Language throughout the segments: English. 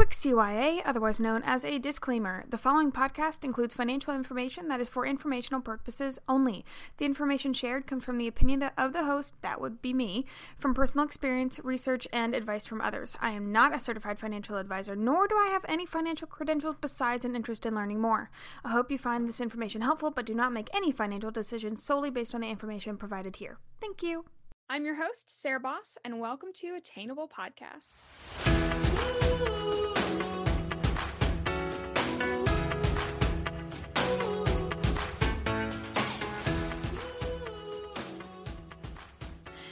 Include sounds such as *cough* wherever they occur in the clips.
Quick CYA, otherwise known as a disclaimer. The following podcast includes financial information that is for informational purposes only. The information shared comes from the opinion of the host, that would be me, from personal experience, research, and advice from others. I am not a certified financial advisor, nor do I have any financial credentials besides an interest in learning more. I hope you find this information helpful, but do not make any financial decisions solely based on the information provided here. Thank you. I'm your host, Sarah Boss, and welcome to Attainable Podcast.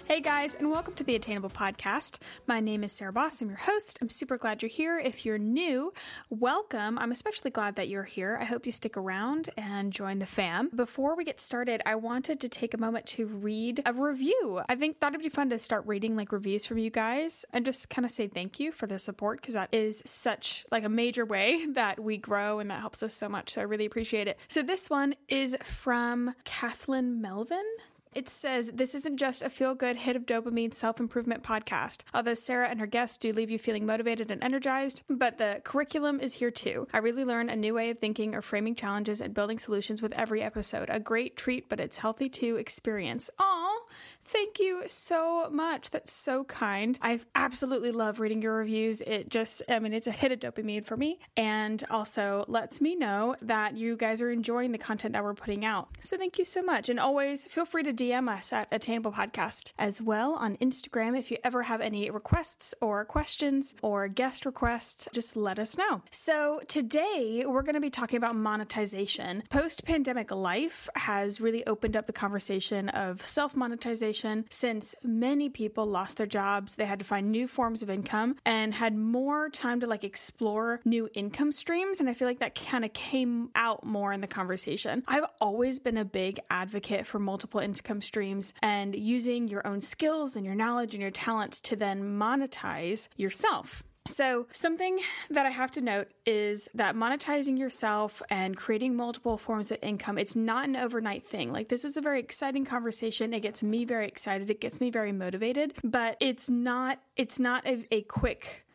Hey guys, and welcome to the Attainable Podcast. My name is Sarah Boss. I'm your host. I'm super glad you're here. If you're new, welcome. I'm especially glad that you're here. I hope you stick around and join the fam. Before we get started, I wanted to take a moment to read a review. I think thought it'd be fun to start reading like reviews from you guys and just kind of say thank you for the support because that is such like a major way *laughs* that we grow and that helps us so much. So I really appreciate it. So this one is from Kathleen Melvin. It says this isn't just a feel good hit of dopamine self improvement podcast. Although Sarah and her guests do leave you feeling motivated and energized, but the curriculum is here too. I really learn a new way of thinking or framing challenges and building solutions with every episode. A great treat, but it's healthy to experience. Aw, Thank you so much. That's so kind. I absolutely love reading your reviews. It just, I mean, it's a hit of dopamine for me and also lets me know that you guys are enjoying the content that we're putting out. So thank you so much. And always feel free to DM us at Attainable Podcast as well on Instagram. If you ever have any requests or questions or guest requests, just let us know. So today we're going to be talking about monetization. Post pandemic life has really opened up the conversation of self monetization since many people lost their jobs. They had to find new forms of income and had more time to like explore new income streams. And I feel like that kind of came out more in the conversation. I've always been a big advocate for multiple income streams and using your own skills and your knowledge and your talents to then monetize yourself. So, something that I have to note is that monetizing yourself and creating multiple forms of income, it's not an overnight thing. Like this is a very exciting conversation. It gets me very excited. It gets me very motivated, but it's not it's not a, a quick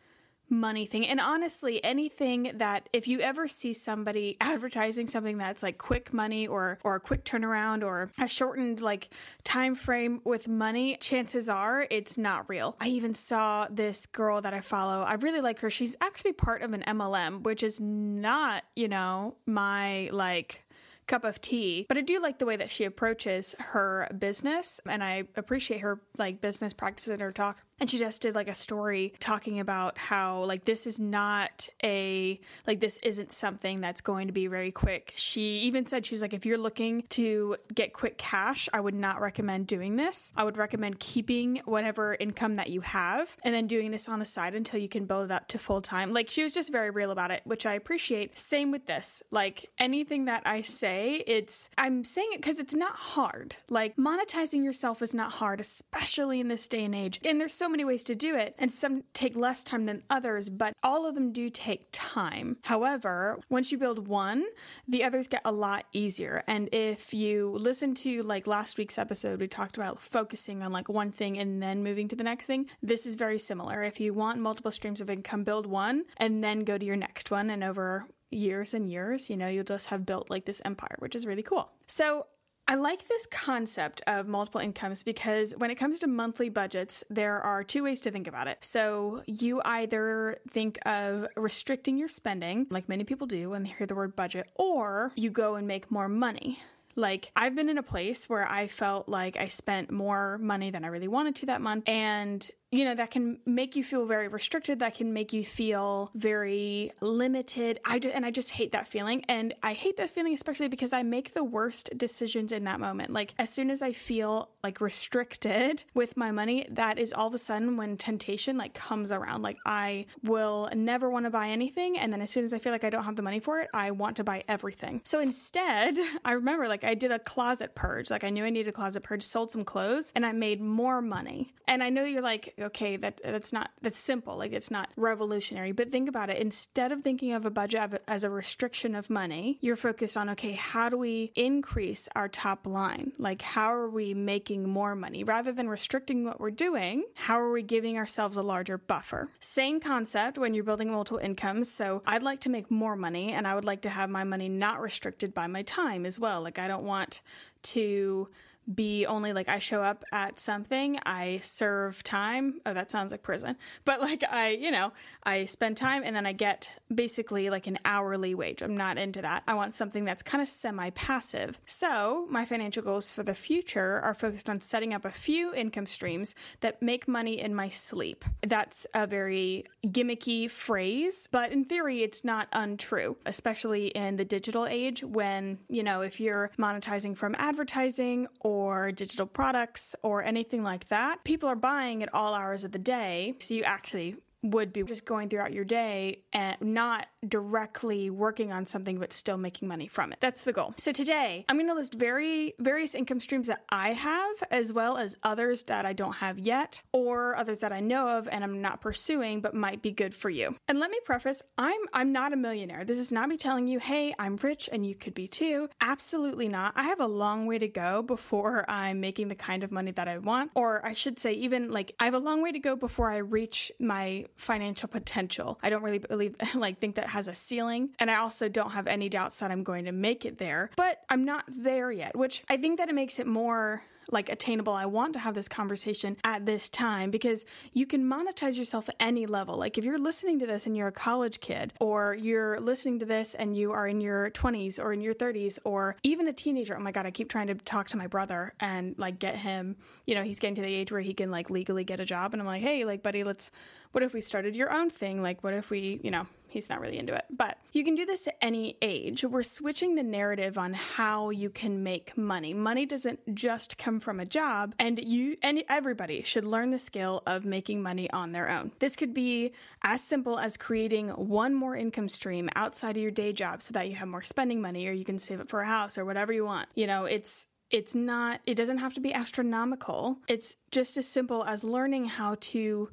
money thing. And honestly, anything that if you ever see somebody *laughs* advertising something that's like quick money or or a quick turnaround or a shortened like time frame with money, chances are it's not real. I even saw this girl that I follow. I really like her. She's actually part of an MLM, which is not, you know, my like cup of tea. But I do like the way that she approaches her business and I appreciate her like business practices and her talk. And she just did like a story talking about how like this is not a like this isn't something that's going to be very quick. She even said she was like if you're looking to get quick cash, I would not recommend doing this. I would recommend keeping whatever income that you have and then doing this on the side until you can build it up to full time. Like she was just very real about it, which I appreciate. Same with this. Like anything that I say, it's I'm saying it cuz it's not hard. Like monetizing yourself is not hard, especially in this day and age. And there's so so many ways to do it, and some take less time than others, but all of them do take time. However, once you build one, the others get a lot easier. And if you listen to like last week's episode, we talked about focusing on like one thing and then moving to the next thing. This is very similar. If you want multiple streams of income, build one and then go to your next one. And over years and years, you know, you'll just have built like this empire, which is really cool. So I like this concept of multiple incomes because when it comes to monthly budgets, there are two ways to think about it. So you either think of restricting your spending, like many people do when they hear the word budget, or you go and make more money. Like, I've been in a place where I felt like I spent more money than I really wanted to that month. And you know, that can make you feel very restricted. That can make you feel very limited. I just, and I just hate that feeling. And I hate that feeling especially because I make the worst decisions in that moment. Like as soon as I feel like restricted with my money, that is all of a sudden when temptation like comes around. Like I will never want to buy anything. And then as soon as I feel like I don't have the money for it, I want to buy everything. So instead, *laughs* I remember like I did a closet purge. Like I knew I needed a closet purge, sold some clothes, and I made more money. And I know you're like, okay, that that's not that's simple, like it's not revolutionary. But think about it. Instead of thinking of a budget as a restriction of money, you're focused on okay, how do we increase our top line? Like how are we making more money rather than restricting what we're doing? How are we giving ourselves a larger buffer? Same concept when you're building multiple incomes. So I'd like to make more money, and I would like to have my money not restricted by my time as well. Like I don't want to be only like I show up at something, I serve time. Oh, that sounds like prison. But like I, you know, I spend time and then I get basically like an hourly wage. I'm not into that. I want something that's kind of semi passive. So my financial goals for the future are focused on setting up a few income streams that make money in my sleep. That's a very gimmicky phrase, but in theory, it's not untrue, especially in the digital age when, you know, if you're monetizing from advertising or or digital products or anything like that, people are buying at all hours of the day. So you actually would be just going throughout your day and not directly working on something but still making money from it. That's the goal. So today, I'm going to list very various income streams that I have as well as others that I don't have yet or others that I know of and I'm not pursuing but might be good for you. And let me preface, I'm I'm not a millionaire. This is not me telling you, "Hey, I'm rich and you could be too." Absolutely not. I have a long way to go before I'm making the kind of money that I want or I should say even like I have a long way to go before I reach my financial potential. I don't really believe, *laughs* like, think that has a ceiling. And I also don't have any doubts that I'm going to make it there, but I'm not there yet, which I think that it makes it more like attainable. I want to have this conversation at this time because you can monetize yourself at any level. Like if you're listening to this and you're a college kid, or you're listening to this and you are in your 20s or in your 30s, or even a teenager. Oh my God, I keep trying to talk to my brother and like get him, you know, he's getting to the age where he can like legally get a job. And I'm like, hey, like, buddy, let's, what if we started your own thing? Like, what if we, you know, he's not really into it. But you can do this at any age. We're switching the narrative on how you can make money. Money doesn't just come from a job, and you and everybody should learn the skill of making money on their own. This could be as simple as creating one more income stream outside of your day job so that you have more spending money or you can save it for a house or whatever you want. You know, it's it's not it doesn't have to be astronomical. It's just as simple as learning how to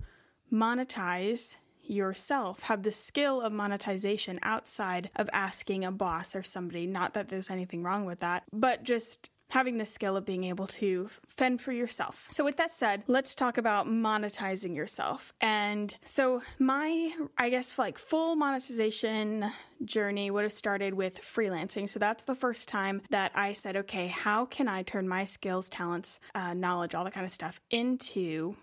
monetize yourself, have the skill of monetization outside of asking a boss or somebody. Not that there's anything wrong with that, but just having the skill of being able to fend for yourself. So, with that said, let's talk about monetizing yourself. And so, my, I guess, like full monetization journey would have started with freelancing. So, that's the first time that I said, okay, how can I turn my skills, talents, uh, knowledge, all that kind of stuff into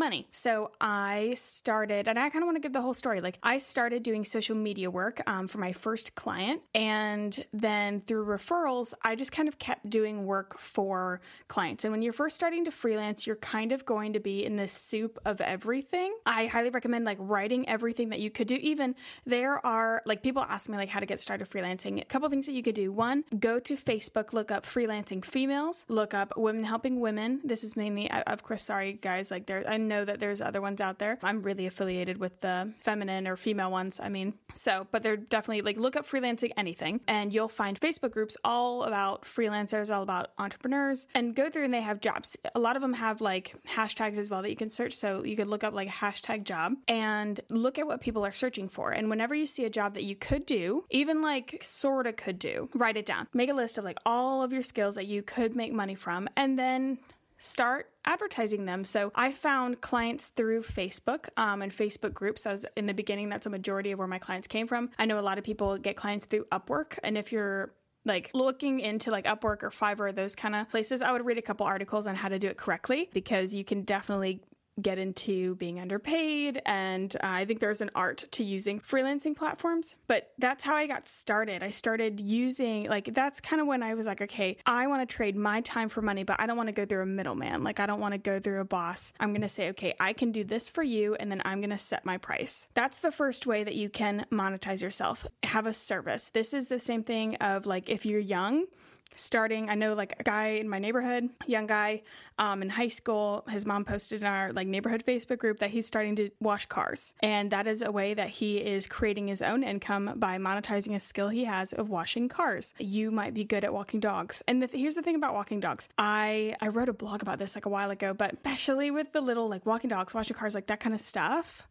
money. So I started, and I kind of want to give the whole story. Like, I started doing social media work um, for my first client. And then through referrals, I just kind of kept doing work for clients. And when you're first starting to freelance, you're kind of going to be in this soup of everything. I highly recommend like writing everything that you could do. Even there are like people ask me like how to get started freelancing. A couple things that you could do. One, go to Facebook, look up freelancing females, look up women helping women. This is mainly, of course, sorry guys, like there, I know that there's other ones out there. I'm really affiliated with the feminine or female ones. I mean, so, but they're definitely like look up freelancing anything and you'll find Facebook groups all about freelancers, all about entrepreneurs and go through and they have jobs. A lot of them have like hashtags as well that you can search. So you could look up like hashtag job and look at what people are searching for. And whenever you see a job that you could do, even like sorta could do, write it down. Make a list of like all of your skills that you could make money from and then start advertising them. So I found clients through Facebook um, and Facebook groups. As in the beginning, that's a majority of where my clients came from. I know a lot of people get clients through Upwork, and if you're like looking into like Upwork or Fiverr, those kind of places, I would read a couple articles on how to do it correctly because you can definitely get into being underpaid. And uh, I think there's an art to using freelancing platforms. But that's how I got started. I started using, like, that's kind of when I was like, okay, I want to trade my time for money, but I don't want to go through a middleman. Like, I don't want to go through a boss. I'm going to say, okay, I can do this for you, and then I'm going to set my price. That's the first way that you can monetize yourself. Have a service. This is the same thing of like if you're young, starting i know like a guy in my neighborhood young guy um, in high school his mom posted in our like neighborhood facebook group that he's starting to wash cars. And that is a way that he is creating his own income by monetizing a skill he has of washing cars. You might be good at walking dogs. And the, here's the thing about walking dogs. I i wrote a blog about this like a while ago but especially with the little like walking dogs washing cars like that kind of stuff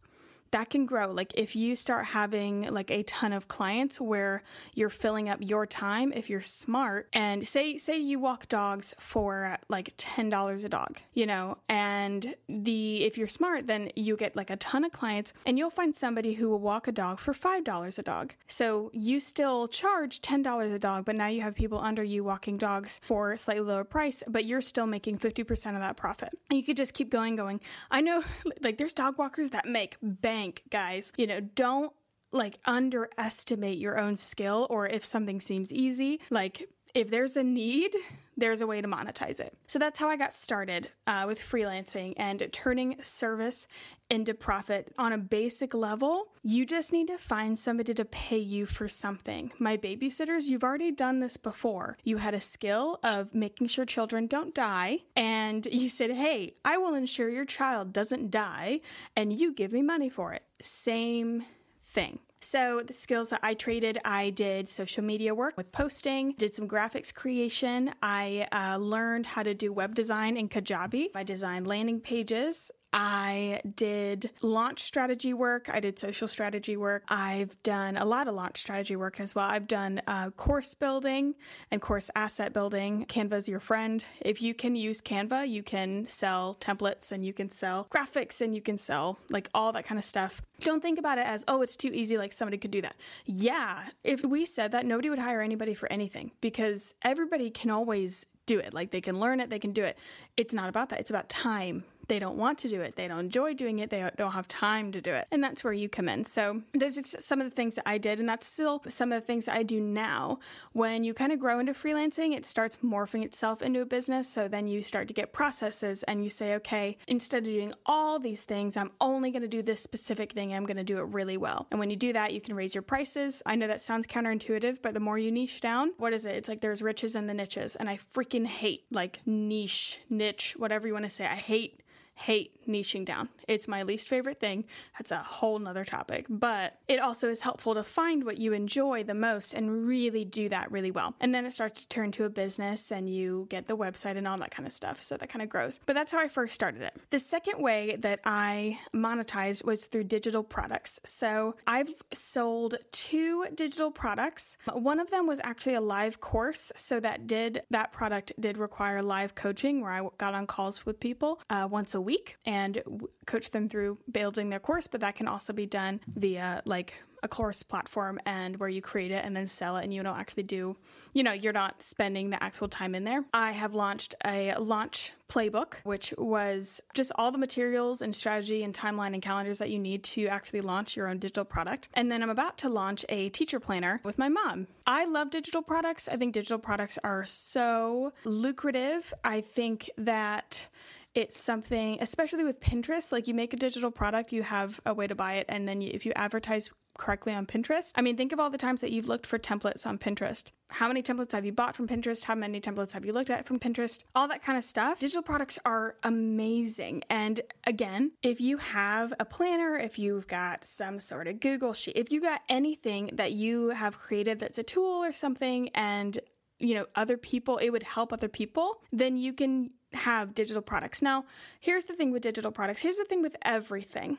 that can grow. Like if you start having like a ton of clients where you're filling up your time, if you're smart and say say you walk dogs for like $10 a dog, you know, and the if you're smart then you get like a ton of clients and you'll find somebody who will walk a dog for $5 a dog. So you still charge $10 a dog, but now you have people under you walking dogs for a slightly lower price, but you're still making 50% of that profit. And you could just keep going going. I know *laughs* like there's dog walkers that make bang guys. You know, don't like underestimate your own skill or if something seems easy, like if there's a need, there's a way to monetize it. So that's how I got started uh, with freelancing and turning service into profit on a basic level. You just need to find somebody to pay you for something. My babysitters, you've already done this before. You had a skill of making sure children don't die, and you said, Hey, I will ensure your child doesn't die, and you give me money for it. Same thing. So, the skills that I traded, I did social media work with posting, did some graphics creation. I uh, learned how to do web design in Kajabi. I designed landing pages. I did launch strategy work. I did social strategy work. I've done a lot of launch strategy work as well. I've done uh, course building and course asset building. Canva's your friend. If you can use Canva, you can sell templates and you can sell graphics and you can sell like all that kind of stuff. Don't think about it as, oh, it's too easy, like somebody could do that. Yeah, if we said that, nobody would hire anybody for anything because everybody can always do it. Like they can learn it, they can do it. It's not about that, it's about time they don't want to do it, they don't enjoy doing it, they don't have time to do it. And that's where you come in. So, those are some of the things that I did, and that's still some of the things I do now. When you kind of grow into freelancing, it starts morphing itself into a business. So, then you start to get processes and you say, okay, instead of doing all these things, I'm only going to do this specific thing, I'm going to do it really well. And when you do that, you can raise your prices. I know that sounds counterintuitive, but the more you niche down, what is it? It's like there's riches in the niches. And I freaking hate like niche, niche, whatever you want to say. I hate hate niching down. It's my least favorite thing. That's a whole nother topic. But it also is helpful to find what you enjoy the most and really do that really well. And then it starts to turn to a business and you get the website and all that kind of stuff. So that kind of grows. But that's how I first started it. The second way that I monetized was through digital products. So I've sold two digital products. One of them was actually a live course. So that did, that product did require live coaching where I got on calls with people uh, once a week week and coach them through building their course, but that can also be done via like a course platform and where you create it and then sell it and you don't actually do, you know, you're not spending the actual time in there. I have launched a launch playbook, which was just all the materials and strategy and timeline and calendars that you need to actually launch your own digital product. And then I'm about to launch a teacher planner with my mom. I love digital products. I think digital products are so lucrative. I think that it's something, especially with Pinterest, like you make a digital product, you have a way to buy it, and then you, if you advertise correctly on Pinterest. I mean, think of all the times that you've looked for templates on Pinterest. How many templates have you bought from Pinterest? How many templates have you looked at from Pinterest? All that kind of stuff. Digital products are amazing. And again, if you have a planner, if you've got some sort of Google sheet, if you got anything that you have created that's a tool or something and you know other people it would help other people then you can have digital products. Now, here's the thing with digital products. Here's the thing with everything.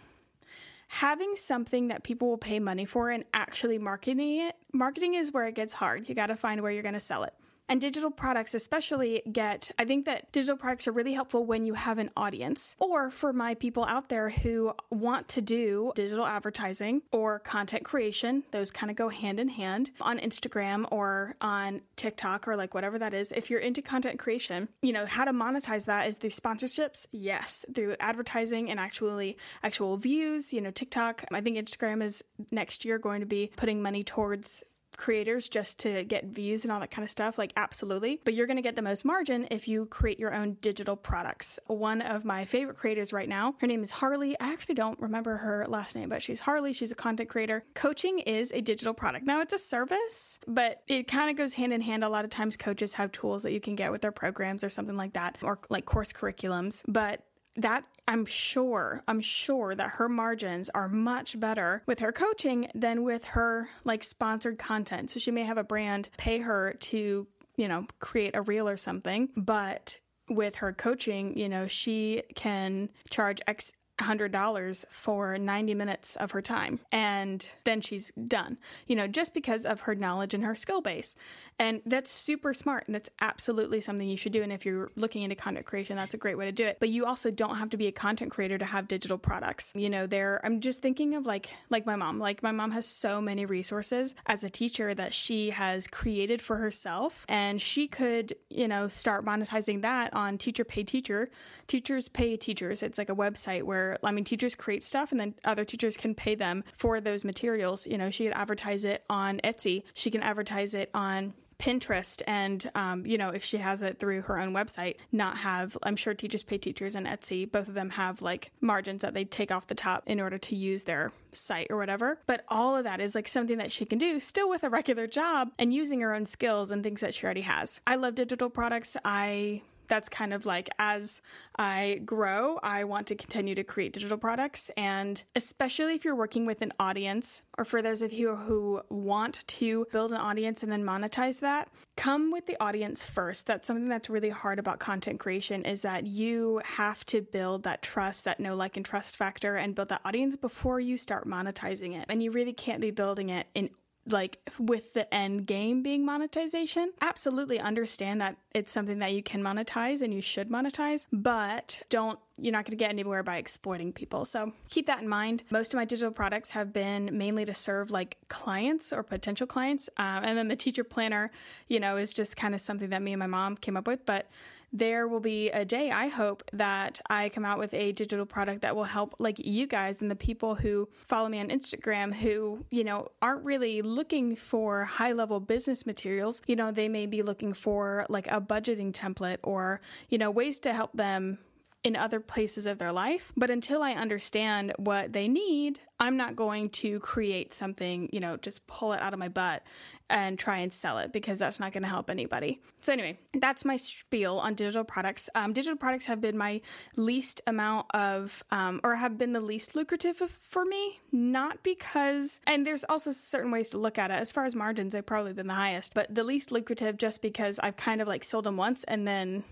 Having something that people will pay money for and actually marketing it, marketing is where it gets hard. You got to find where you're going to sell it. And digital products, especially, get I think that digital products are really helpful when you have an audience, or for my people out there who want to do digital advertising or content creation. Those kind of go hand in hand on Instagram or on TikTok or like whatever that is. If you're into content creation, you know, how to monetize that is through sponsorships. Yes, through advertising and actually actual views. You know, TikTok, I think Instagram is next year going to be putting money towards creators just to get views and all that kind of stuff, like absolutely. But you're going to get the most margin if you create your own digital products. One of my favorite creators right now, her name is Harley. I actually don't remember her last name, but she's Harley. She's a content creator. Coaching is a digital product. Now it's a service, but it kind of goes hand in hand. A lot of times coaches have tools that you can get with their programs or something like that, or like course curriculums. But that I'm sure, I'm sure that her margins are much better with her coaching than with her like sponsored content. So she may have a brand pay her to, you know, create a reel or something, but with her coaching, you know, she can charge X $100 for 90 minutes of her time and then she's done you know just because of her knowledge and her skill base. And that's super smart and that's absolutely something you should do and if you're looking into content creation that's a great way to do it. But you also don't have to be a content creator to have digital products. You know there i'm just thinking of like like my mom. Like my mom has so many resources as a teacher that she has created for herself and she could you know start monetizing that on teacher pay teacher. Teachers pay teachers it's like a website where I mean, teachers create stuff and then other teachers can pay them for those materials. You know, she could advertise it on Etsy, she can advertise it on Pinterest and, um, you know, if she has it through her own website, not have, I'm sure teachers pay teachers and Etsy, both of them have like margins that they take off the top in order to use their site or whatever. But all of that is like something that she can do still with a regular job and using her own skills and things that she already has. I love digital products. I that's kind of like as I grow, I want to continue to create digital products. And especially if you're working with an audience, or for those of you who want to build an audience and then monetize that, come with the audience first. That's something that's really hard about content creation is that you have to build that trust, that know, like, and trust factor and build that audience before you start monetizing it. And you really can't be building it in like with the end game being monetization, absolutely understand that it's something that you can monetize and you should monetize, but don't you're not going to get anywhere by exploiting people. So keep that in mind. Most of my digital products have been mainly to serve like clients or potential clients. Um, and then the teacher planner, you know, is just kind of something that me and my mom came up with. But there will be a day, I hope, that I come out with a digital product that will help like you guys and the people who follow me on Instagram who, you know, aren't really looking for high level business materials. You know, they may be looking for like a budgeting template or, you know, ways to help them in other places of their life. But until I understand what they need, I'm not going to create something, you know, just pull it out of my butt and try and sell it because that's not going to help anybody. So, anyway, that's my spiel on digital products. Um, digital products have been my least amount of, um, or have been the least lucrative for me, not because, and there's also certain ways to look at it. As far as margins, they've probably been the highest, but the least lucrative just because I've kind of like sold them once and then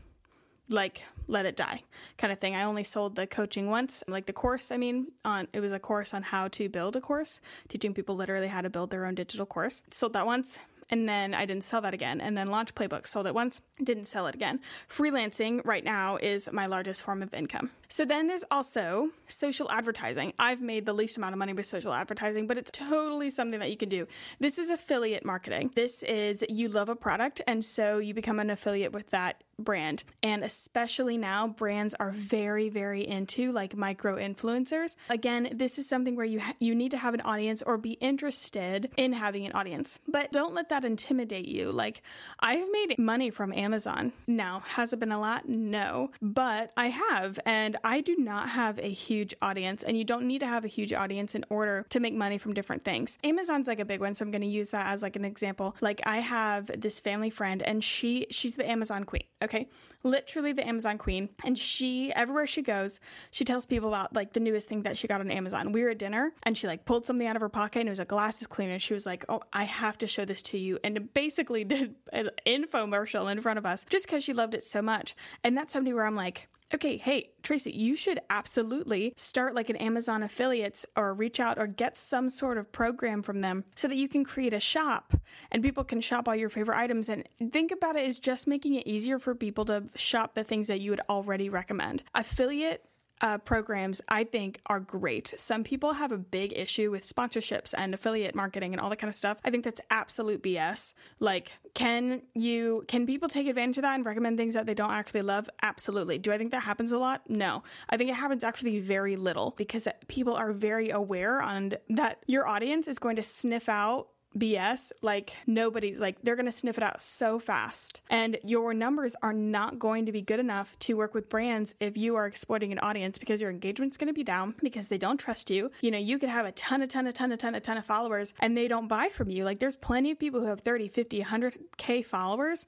like let it die kind of thing. I only sold the coaching once, like the course, I mean, on it was a course on how to build a course, teaching people literally how to build their own digital course. Sold that once and then I didn't sell that again. And then Launch Playbook sold it once, didn't sell it again. Freelancing right now is my largest form of income. So then there's also social advertising. I've made the least amount of money with social advertising, but it's totally something that you can do. This is affiliate marketing. This is you love a product, and so you become an affiliate with that brand. And especially now, brands are very, very into like micro influencers. Again, this is something where you ha- you need to have an audience or be interested in having an audience. But don't let that intimidate you. Like I've made money from Amazon. Now, has it been a lot? No, but I have, and I do not have a huge audience. And you don't need to have a huge audience in order to make money from different things. Amazon's like a big one, so I'm going to use that as like an example. Like I have this family friend, and she she's the Amazon queen. Okay? Okay. Literally the Amazon queen. And she, everywhere she goes, she tells people about like the newest thing that she got on Amazon. We were at dinner and she like pulled something out of her pocket and it was a glasses cleaner. She was like, Oh, I have to show this to you. And basically *laughs* did an infomercial in front of us just because she loved it so much. And that's somebody where I'm like, Okay, hey, Tracy, you should absolutely start like an Amazon affiliates or reach out or get some sort of program from them so that you can create a shop and people can shop all your favorite items. And think about it as just making it easier for people to shop the things that you would already recommend. Affiliate uh, programs I think are great. Some people have a big issue with sponsorships and affiliate marketing and all that kind of stuff. I think that's absolute BS. Like, can you can people take advantage of that and recommend things that they don't actually love? Absolutely. Do I think that happens a lot? No. I think it happens actually very little because people are very aware on that your audience is going to sniff out BS, like nobody's like they're going to sniff it out so fast. And your numbers are not going to be good enough to work with brands if you are exploiting an audience because your engagement's going to be down because they don't trust you. You know, you could have a ton, a ton, a ton, a ton, a ton of followers and they don't buy from you. Like there's plenty of people who have 30, 50, 100K followers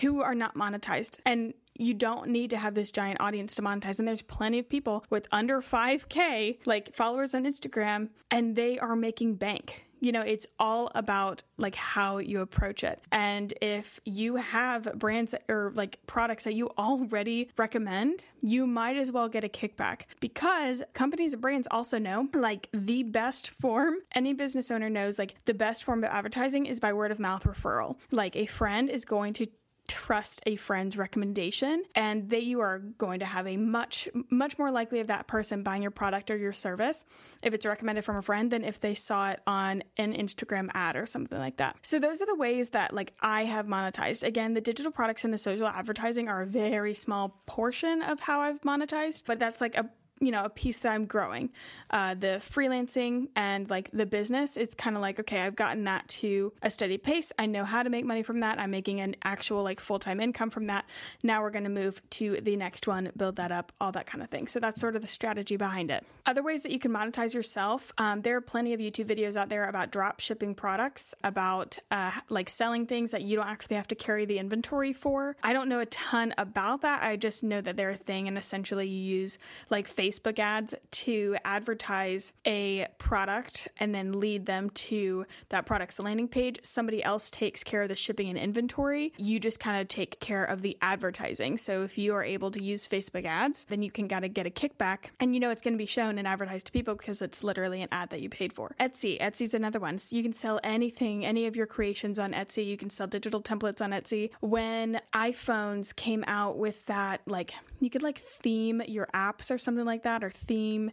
who are not monetized. And you don't need to have this giant audience to monetize. And there's plenty of people with under 5K, like followers on Instagram, and they are making bank you know, it's all about like how you approach it. And if you have brands or like products that you already recommend, you might as well get a kickback because companies and brands also know like the best form, any business owner knows like the best form of advertising is by word of mouth referral. Like a friend is going to trust a friend's recommendation and that you are going to have a much much more likely of that person buying your product or your service if it's recommended from a friend than if they saw it on an Instagram ad or something like that. So those are the ways that like I have monetized. Again, the digital products and the social advertising are a very small portion of how I've monetized, but that's like a you know a piece that i'm growing uh, the freelancing and like the business. It's kind of like okay i've gotten that to a steady pace. I know how to make money from that. I'm making an actual like full-time income from that. Now we're going to move to the next one build that up all that kind of thing. So that's sort of the strategy behind it. Other ways that you can monetize yourself um, there are plenty of youtube videos out there about drop shipping products about uh, like selling things that you don't actually have to carry the inventory for. I don't know a ton about that. I just know that they're a thing and essentially you use like Facebook Facebook ads to advertise a product and then lead them to that product's landing page. Somebody else takes care of the shipping and inventory. You just kind of take care of the advertising. So if you are able to use Facebook ads, then you can gotta get a kickback and you know it's gonna be shown and advertised to people because it's literally an ad that you paid for. Etsy. Etsy's another one. So you can sell anything, any of your creations on Etsy. You can sell digital templates on Etsy. When iPhones came out with that, like you could like theme your apps or something like that, or theme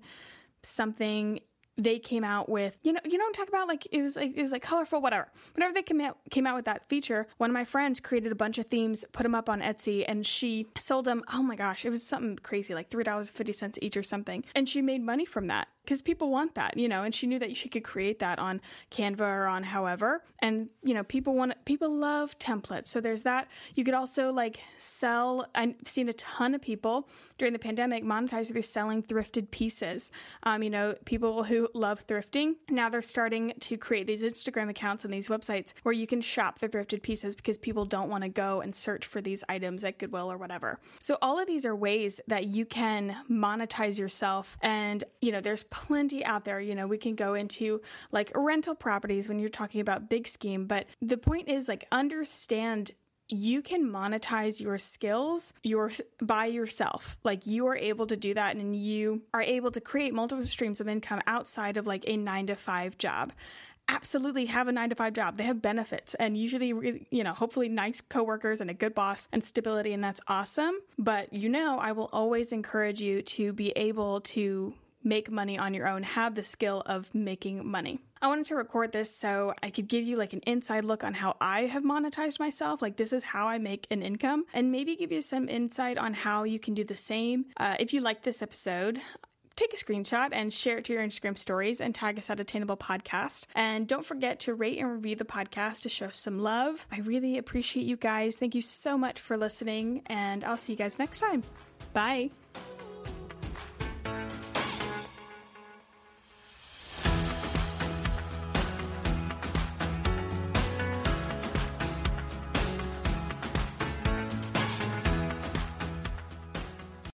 something they came out with you know you know talking about? Like it was like it was like colorful whatever. Whenever they came out came out with that feature one of my friends created a bunch of themes put them up on Etsy and she sold them oh my gosh it was something crazy like three dollars fifty cents each or something. And she made money from that because people want that, you know, and she knew that she could create that on Canva or on however. And, you know, people want, people love templates. So there's that. You could also like sell, I've seen a ton of people during the pandemic monetize through selling thrifted pieces. Um, you know, people who love thrifting, now they're starting to create these Instagram accounts and these websites where you can shop the thrifted pieces because people don't want to go and search for these items at Goodwill or whatever. So all of these are ways that you can monetize yourself. And, you know, there's plenty out there. You know, we can go into like rental properties when you're talking about big scheme, but the point is like understand you can monetize your skills your by yourself like you are able to do that and you are able to create multiple streams of income outside of like a 9 to 5 job absolutely have a nine to five job. They have benefits and usually, you know, hopefully nice coworkers and a good boss and stability, and that's awesome. But you know, I will always encourage you to be able to make money on your own, have the skill of making money. I wanted to record this so I could give you like an inside look on how I have monetized myself. Like, this is how I make an income, and maybe give you some insight on how you can do the same. Uh, if you like this episode, take a screenshot and share it to your Instagram stories and tag us at Attainable Podcast. And don't forget to rate and review the podcast to show some love. I really appreciate you guys. Thank you so much for listening, and I'll see you guys next time. Bye.